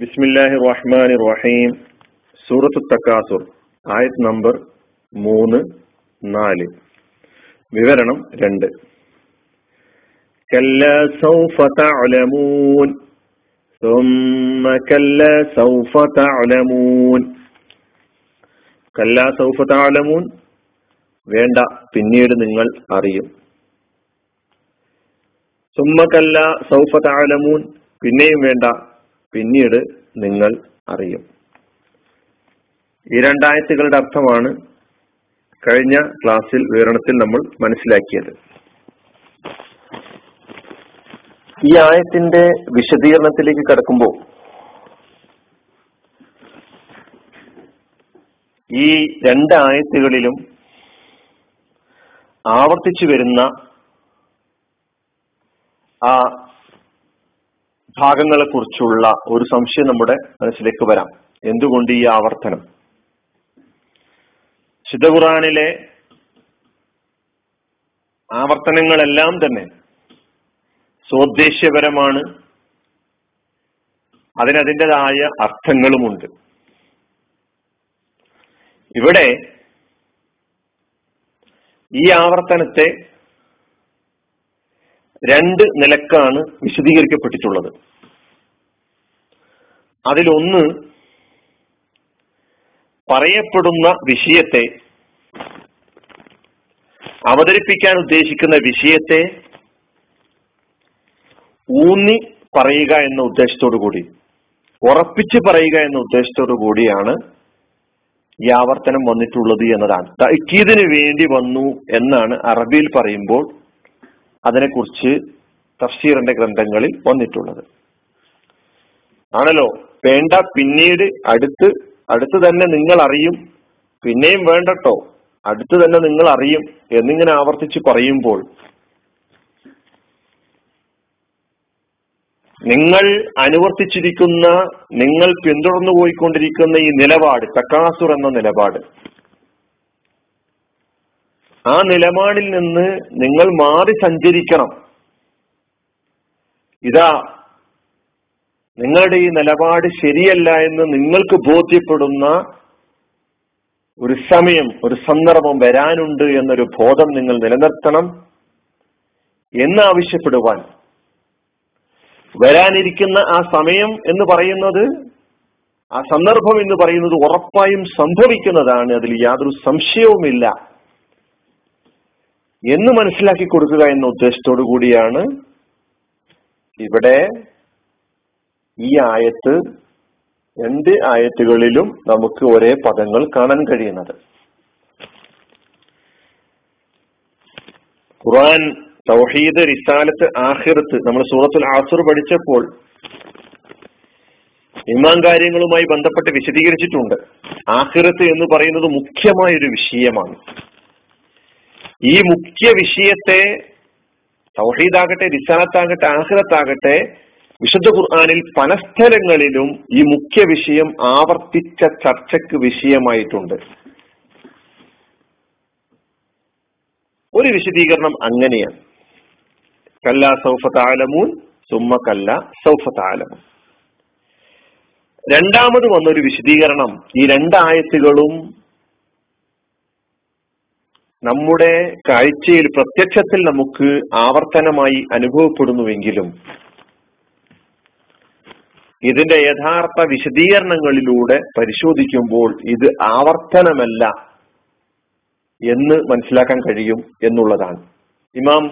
ബിസ്മില്ലാഹി റഹ്മാൻ റഹീം സൂറത്ത് തക്കാസുർ ആയത് നമ്പർ മൂന്ന് നാല് വിവരണം രണ്ട് كلا سوف تعلمون ثم كلا سوف تعلمون كلا سوف تعلمون വേണ്ട പിന്നീട് നിങ്ങൾ അറിയും സുമ്മ കല്ല സൗഫ താലമൂൻ പിന്നെയും വേണ്ട പിന്നീട് നിങ്ങൾ അറിയും. ഈ രണ്ടായത്തുകളുടെ അർത്ഥമാണ് കഴിഞ്ഞ ക്ലാസ്സിൽ വിവരണത്തിൽ നമ്മൾ മനസ്സിലാക്കിയത്. ഈ ആയത്തിന്റെ വിശദീകരണത്തിലേക്ക് കടക്കുമ്പോൾ ഈ രണ്ട് ആയത്തുകളിലും ആവർത്തിച്ചു വരുന്ന ആ ഭാഗങ്ങളെ കുറിച്ചുള്ള ഒരു സംശയം നമ്മുടെ മനസ്സിലേക്ക് വരാം. എന്തുകൊണ്ട് ഈ ആവർത്തനം? ശുദ്ധ ആവർത്തനങ്ങളെല്ലാം തന്നെ സ്വദ്ദേശ്യപരമാണ്. അതിനതിന്റെതായ അർത്ഥങ്ങളുമുണ്ട്. ഇവിടെ ഈ ആവർത്തനത്തെ രണ്ട് നിലക്കാണ് വിശദീകരിക്കപ്പെട്ടിട്ടുള്ളത്. അതിലൊന്ന് പറയപ്പെടുന്ന വിഷയത്തെ അവതരിപ്പിക്കാൻ ഉദ്ദേശിക്കുന്ന വിഷയത്തെ ഊന്നി പറയുക എന്ന ഉദ്ദേശത്തോടു കൂടി ഉറപ്പിച്ച് പറയുക എന്ന ഉദ്ദേശത്തോടു കൂടിയാണ് ഈ ആവർത്തനം വന്നിട്ടുള്ളത് എന്നതാണ്. തക്കീദിന് വേണ്ടി വന്നു എന്നാണ് അറബിയിൽ പറയുമ്പോൾ അതിനെക്കുറിച്ച് തഫ്സീറിന്റെ ഗ്രന്ഥങ്ങളിൽ വന്നിട്ടുള്ളത്. ആണല്ലോ വേണ്ട പിന്നീട് അടുത്ത് അടുത്ത് തന്നെ നിങ്ങൾ അറിയും പിന്നെയും വേണ്ടട്ടോ അടുത്ത് തന്നെ നിങ്ങൾ അറിയും എന്നിങ്ങനെ ആവർത്തിച്ച് പറയുമ്പോൾ നിങ്ങൾ അനുവർത്തിച്ചിരിക്കുന്ന നിങ്ങൾ പിന്തുടർന്നു പോയിക്കൊണ്ടിരിക്കുന്ന ഈ നിലപാട് തക്കാസുർ എന്ന നിലപാട് ആ നിലപാടിൽ നിന്ന് നിങ്ങൾ മാറി സഞ്ചരിക്കണം. ഇതാ നിങ്ങളുടെ ഈ നിലപാട് ശരിയല്ല എന്ന് നിങ്ങൾക്ക് ബോധ്യപ്പെടുന്ന ഒരു സമയം ഒരു സന്ദർഭം വരാനുണ്ട് എന്നൊരു ബോധം നിങ്ങൾ നിലനിർത്തണം. എന്ന് ആവശ്യപ്പെടുവാൻ. വരാനിരിക്കുന്ന ആ സമയം എന്ന് പറയുന്നത് ആ സന്ദർഭം എന്ന് പറയുന്നത് ഉറപ്പായും സംഭവിക്കുന്നതാണ്. അതിൽ യാതൊരു സംശയവുമില്ല. എന്ന് മനസ്സിലാക്കി കൊടുക്കുക എന്ന ഉദ്ദേശത്തോടു കൂടിയാണ് ഇവിടെ ഈ ആയത്ത് രണ്ട് ആയത്തുകളിലും നമുക്ക് ഒരേ പദങ്ങൾ കാണാൻ കഴിയുന്നത്. ഖുറാൻ തൗഹീദ് റിസാലത്ത് ആഹിറത്ത് നമ്മൾ സൂറത്തുൽ ആസുർ പഠിച്ചപ്പോൾ ഇമാൻ കാര്യങ്ങളുമായി ബന്ധപ്പെട്ട് വിശദീകരിച്ചിട്ടുണ്ട്. ആഹിറത്ത് എന്ന് പറയുന്നത് മുഖ്യമായ ഒരു വിഷയമാണ്. ഈ മുഖ്യ വിഷയത്തെ സൗഹീദാകട്ടെ റിസാലത്താകട്ടെ ആഹ്ലത്താകട്ടെ വിശുദ്ധ ഖുർആാനിൽ പല സ്ഥലങ്ങളിലും ഈ മുഖ്യ വിഷയം ആവർത്തിച്ച ചർച്ചയ്ക്ക് വിഷയമായിട്ടുണ്ട്. ഒരു വിശദീകരണം അങ്ങനെയാണ്. കല്ല സൗഫത്ത് ആലമൂൻ സുമ്മ കല്ല സൗഫത്ത് ആലമൂൻ രണ്ടാമത് വന്നൊരു വിശദീകരണം. ഈ രണ്ടായത്തുകളും നമ്മുടെ കാഴ്ചയിൽ പ്രത്യക്ഷത്തിൽ നമുക്ക് ആവർത്തനമായി അനുഭവപ്പെടുന്നുവെങ്കിലും ഇതിന്റെ യഥാർത്ഥ വിശദീകരണങ്ങളിലൂടെ പരിശോധിക്കുമ്പോൾ ഇത് ആവർത്തനമല്ല എന്ന് മനസ്സിലാക്കാൻ കഴിയും എന്നുള്ളതാണ്. ഇമാം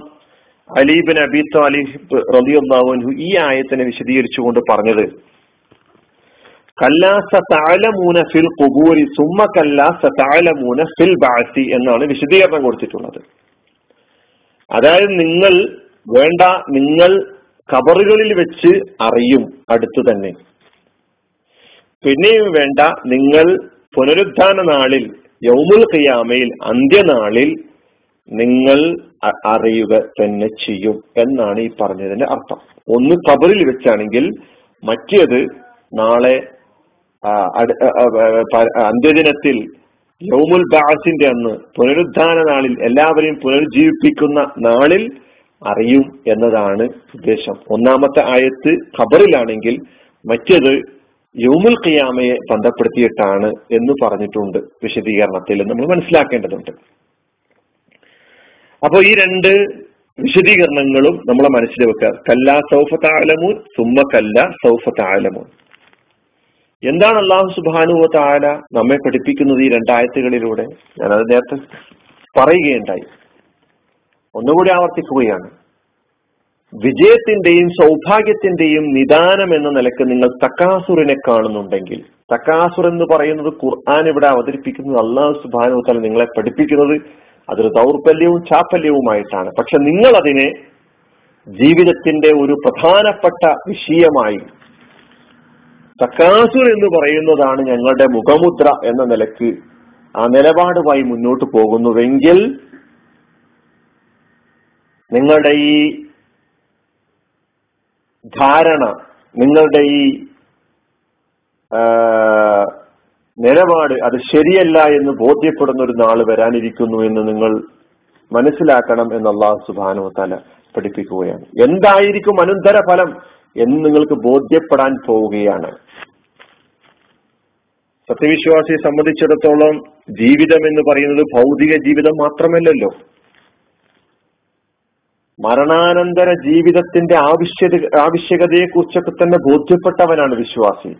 അലീബിൻ അബി താലിബ് റലിയുള്ളാഹു ഈ ആയത്തിനെ വിശദീകരിച്ചുകൊണ്ട് പറഞ്ഞത് കല്ലാസൂന ഫിൽ കുബൂരി സുമ്മ കല്ലാസൂന ഫിൽ ബാസി എന്നാണ് വിശദീകരണം കൊടുത്തിട്ടുള്ളത്. അതായത് നിങ്ങൾ വേണ്ട നിങ്ങൾ കബറുകളിൽ വെച്ച് അറിയും അടുത്തു തന്നെ. പിന്നെയും വേണ്ട നിങ്ങൾ പുനരുദ്ധാന നാളിൽ യൗമുൽ ഖിയാമയിൽ അന്ത്യനാളിൽ നിങ്ങൾ അറിയുക തന്നെ ചെയ്യും എന്നാണ് ഈ പറഞ്ഞതിന്റെ അർത്ഥം. ഒന്ന് കബറിൽ വെച്ചാണെങ്കിൽ മറ്റേത് നാളെ അന്ത്യദിനത്തിൽ യൗമുൽ ബാസിന്റെ അന്ന് പുനരുദ്ധാന നാളിൽ എല്ലാവരെയും പുനരുജ്ജീവിപ്പിക്കുന്ന നാളിൽ അറിയും എന്നതാണ് ഉദ്ദേശം. ഒന്നാമത്തെ ആയത്ത് ഖബറിലാണെങ്കിൽ മറ്റേത് യൗമുൽ ഖിയാമയെ ബന്ധപ്പെടുത്തിയിട്ടാണ് എന്ന് പറഞ്ഞിട്ടുണ്ട് വിശദീകരണത്തിൽ നമ്മൾ മനസ്സിലാക്കേണ്ടതുണ്ട്. അപ്പോൾ ഈ രണ്ട് വിശദീകരണങ്ങളും നമ്മളെ മനസ്സിൽ വെക്കുക. കല്ല സൗഫ താലമൂൻ സുമ്മ കല്ല സൗഫ താലമൂൻ എന്താണ് അള്ളാഹു സുബാനുവ താല നമ്മെ പഠിപ്പിക്കുന്നത് ഈ രണ്ടായത്തുകളിലൂടെ? ഞാനത് നേരത്തെ പറയുകയുണ്ടായി. ഒന്നുകൂടി ആവർത്തിക്കുകയാണ്. വിജയത്തിന്റെയും സൗഭാഗ്യത്തിന്റെയും നിദാനം എന്ന നിലയ്ക്ക് നിങ്ങൾ തക്കാസുറിനെ കാണുന്നുണ്ടെങ്കിൽ തക്കാസുർ എന്ന് പറയുന്നത് ഖുർആൻ ഇവിടെ അവതരിപ്പിക്കുന്നത് അള്ളാഹു സുബാനു തല നിങ്ങളെ പഠിപ്പിക്കുന്നത് അതൊരു ദൗർബല്യവും ചാപ്പല്യവുമായിട്ടാണ് പക്ഷെ നിങ്ങൾ അതിനെ ജീവിതത്തിന്റെ ഒരു പ്രധാനപ്പെട്ട വിഷയമായി തക്കാസുർ എന്ന് പറയുന്നതാണ് ഞങ്ങളുടെ മുഖമുദ്ര എന്ന നിലയ്ക്ക് ആ നിലപാടുമായി മുന്നോട്ട് പോകുന്നുവെങ്കിൽ നിങ്ങളുടെ ഈ ധാരണ നിങ്ങളുടെ ഈ നിലപാട് അത് ശരിയല്ല എന്ന് ബോധ്യപ്പെടുന്ന ഒരു നാൾ വരാനിരിക്കുന്നു എന്ന് നിങ്ങൾ മനസ്സിലാക്കണം എന്ന് അള്ളാഹു സുബാനു തല പഠിപ്പിക്കുകയാണ്. എന്തായിരിക്കും അനന്തര ഫലം എന്ന് നിങ്ങൾക്ക് ബോധ്യപ്പെടാൻ പോവുകയാണ്. സത്യവിശ്വാസിയെ സംബന്ധിച്ചിടത്തോളം ജീവിതം എന്ന് പറയുന്നത് ഭൗതിക ജീവിതം മാത്രമല്ലല്ലോ. മരണാനന്തര ജീവിതത്തിന്റെ ആവശ്യത ആവശ്യകതയെ കുറിച്ചൊക്കെ തന്നെ ബോധ്യപ്പെട്ടവനാണ് വിശ്വാസി.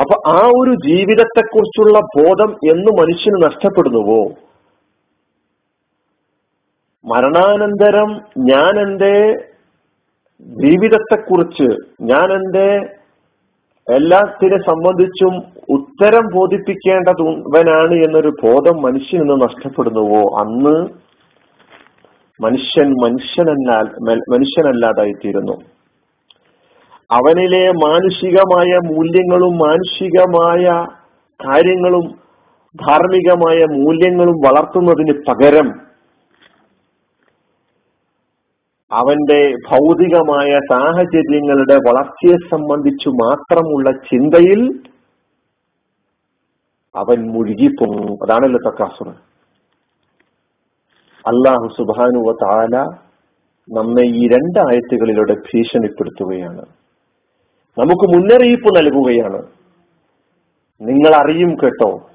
അപ്പൊ ആ ഒരു ജീവിതത്തെക്കുറിച്ചുള്ള ബോധം എന്ന് മനുഷ്യന് നഷ്ടപ്പെടുന്നുവോ? മരണാനന്തരം ഞാൻ എന്റെ ജീവിതത്തെക്കുറിച്ച് ഞാൻ എന്റെ എല്ലാത്തിനെ സംബന്ധിച്ചും ഉത്തരം ബോധിപ്പിക്കേണ്ടതുവനാണ് എന്നൊരു ബോധം മനുഷ്യന് നഷ്ടപ്പെടുന്നുവോ? അന്ന് മനുഷ്യൻ മനുഷ്യനല്ല മനുഷ്യനല്ലാതായിത്തീരുന്നു. അവനിലെ മാനുഷികമായ മൂല്യങ്ങളും മാനുഷികമായ കാര്യങ്ങളും ധാർമ്മികമായ മൂല്യങ്ങളും വളർത്തുന്നതിന് പകരം അവന്റെ ഭൗതികമായ സാഹചര്യങ്ങളുടെ വളർച്ചയെ സംബന്ധിച്ചു മാത്രമുള്ള ചിന്തയിൽ അവൻ മുഴുകിപ്പോകും. അതാണല്ലോ തക്കാസുറ അള്ളാഹു സുബാനുവ താല നമ്മെ ഈ രണ്ടായത്തുകളിലൂടെ ഭീഷണിപ്പെടുത്തുകയാണ്. നമുക്ക് മുന്നറിയിപ്പ് നൽകുകയാണ്. നിങ്ങൾ അറിയും കേട്ടോ.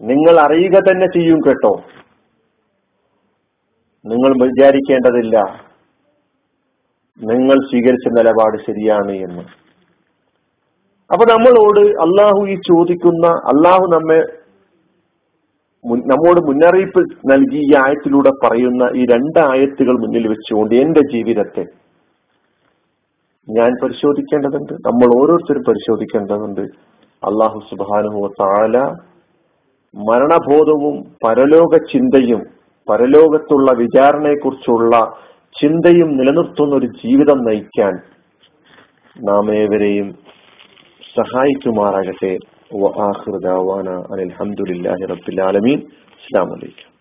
നിങ്ങൾ അറിയുക തന്നെ ചെയ്യും കേട്ടോ. നിങ്ങൾ വിചാരിക്കേണ്ടതില്ല. നിങ്ങൾ സ്വീകരിച്ച നിലപാട് ശരിയാണ് എന്ന്. അപ്പൊ നമ്മളോട് അള്ളാഹു ഈ ചോദിക്കുന്ന അള്ളാഹു നമ്മെ നമ്മോട് മുന്നറിയിപ്പ് നൽകി ഈ ആയത്തിലൂടെ പറയുന്ന ഈ രണ്ട് ആയത്തുകൾ മുന്നിൽ വെച്ചുകൊണ്ട് എന്റെ ജീവിതത്തെ ഞാൻ പരിശോധിക്കേണ്ടതുണ്ട്. നമ്മൾ ഓരോരുത്തരും പരിശോധിക്കേണ്ടതുണ്ട്. അള്ളാഹു സുബാനുഹു താല മരണബോധവും പരലോക ചിന്തയും പരലോകത്തുള്ള വിചാരണയെക്കുറിച്ചുള്ള ചിന്തയും നിലനിർത്തുന്ന ഒരു ജീവിതം നയിക്കാൻ നാം ഏവരെയും സഹായിക്കുമാറാകട്ടെ. അലഹമുല്ലാഹി റബ്ബിൽ ആലമീൻ. അസ്സാം വലൈക്കും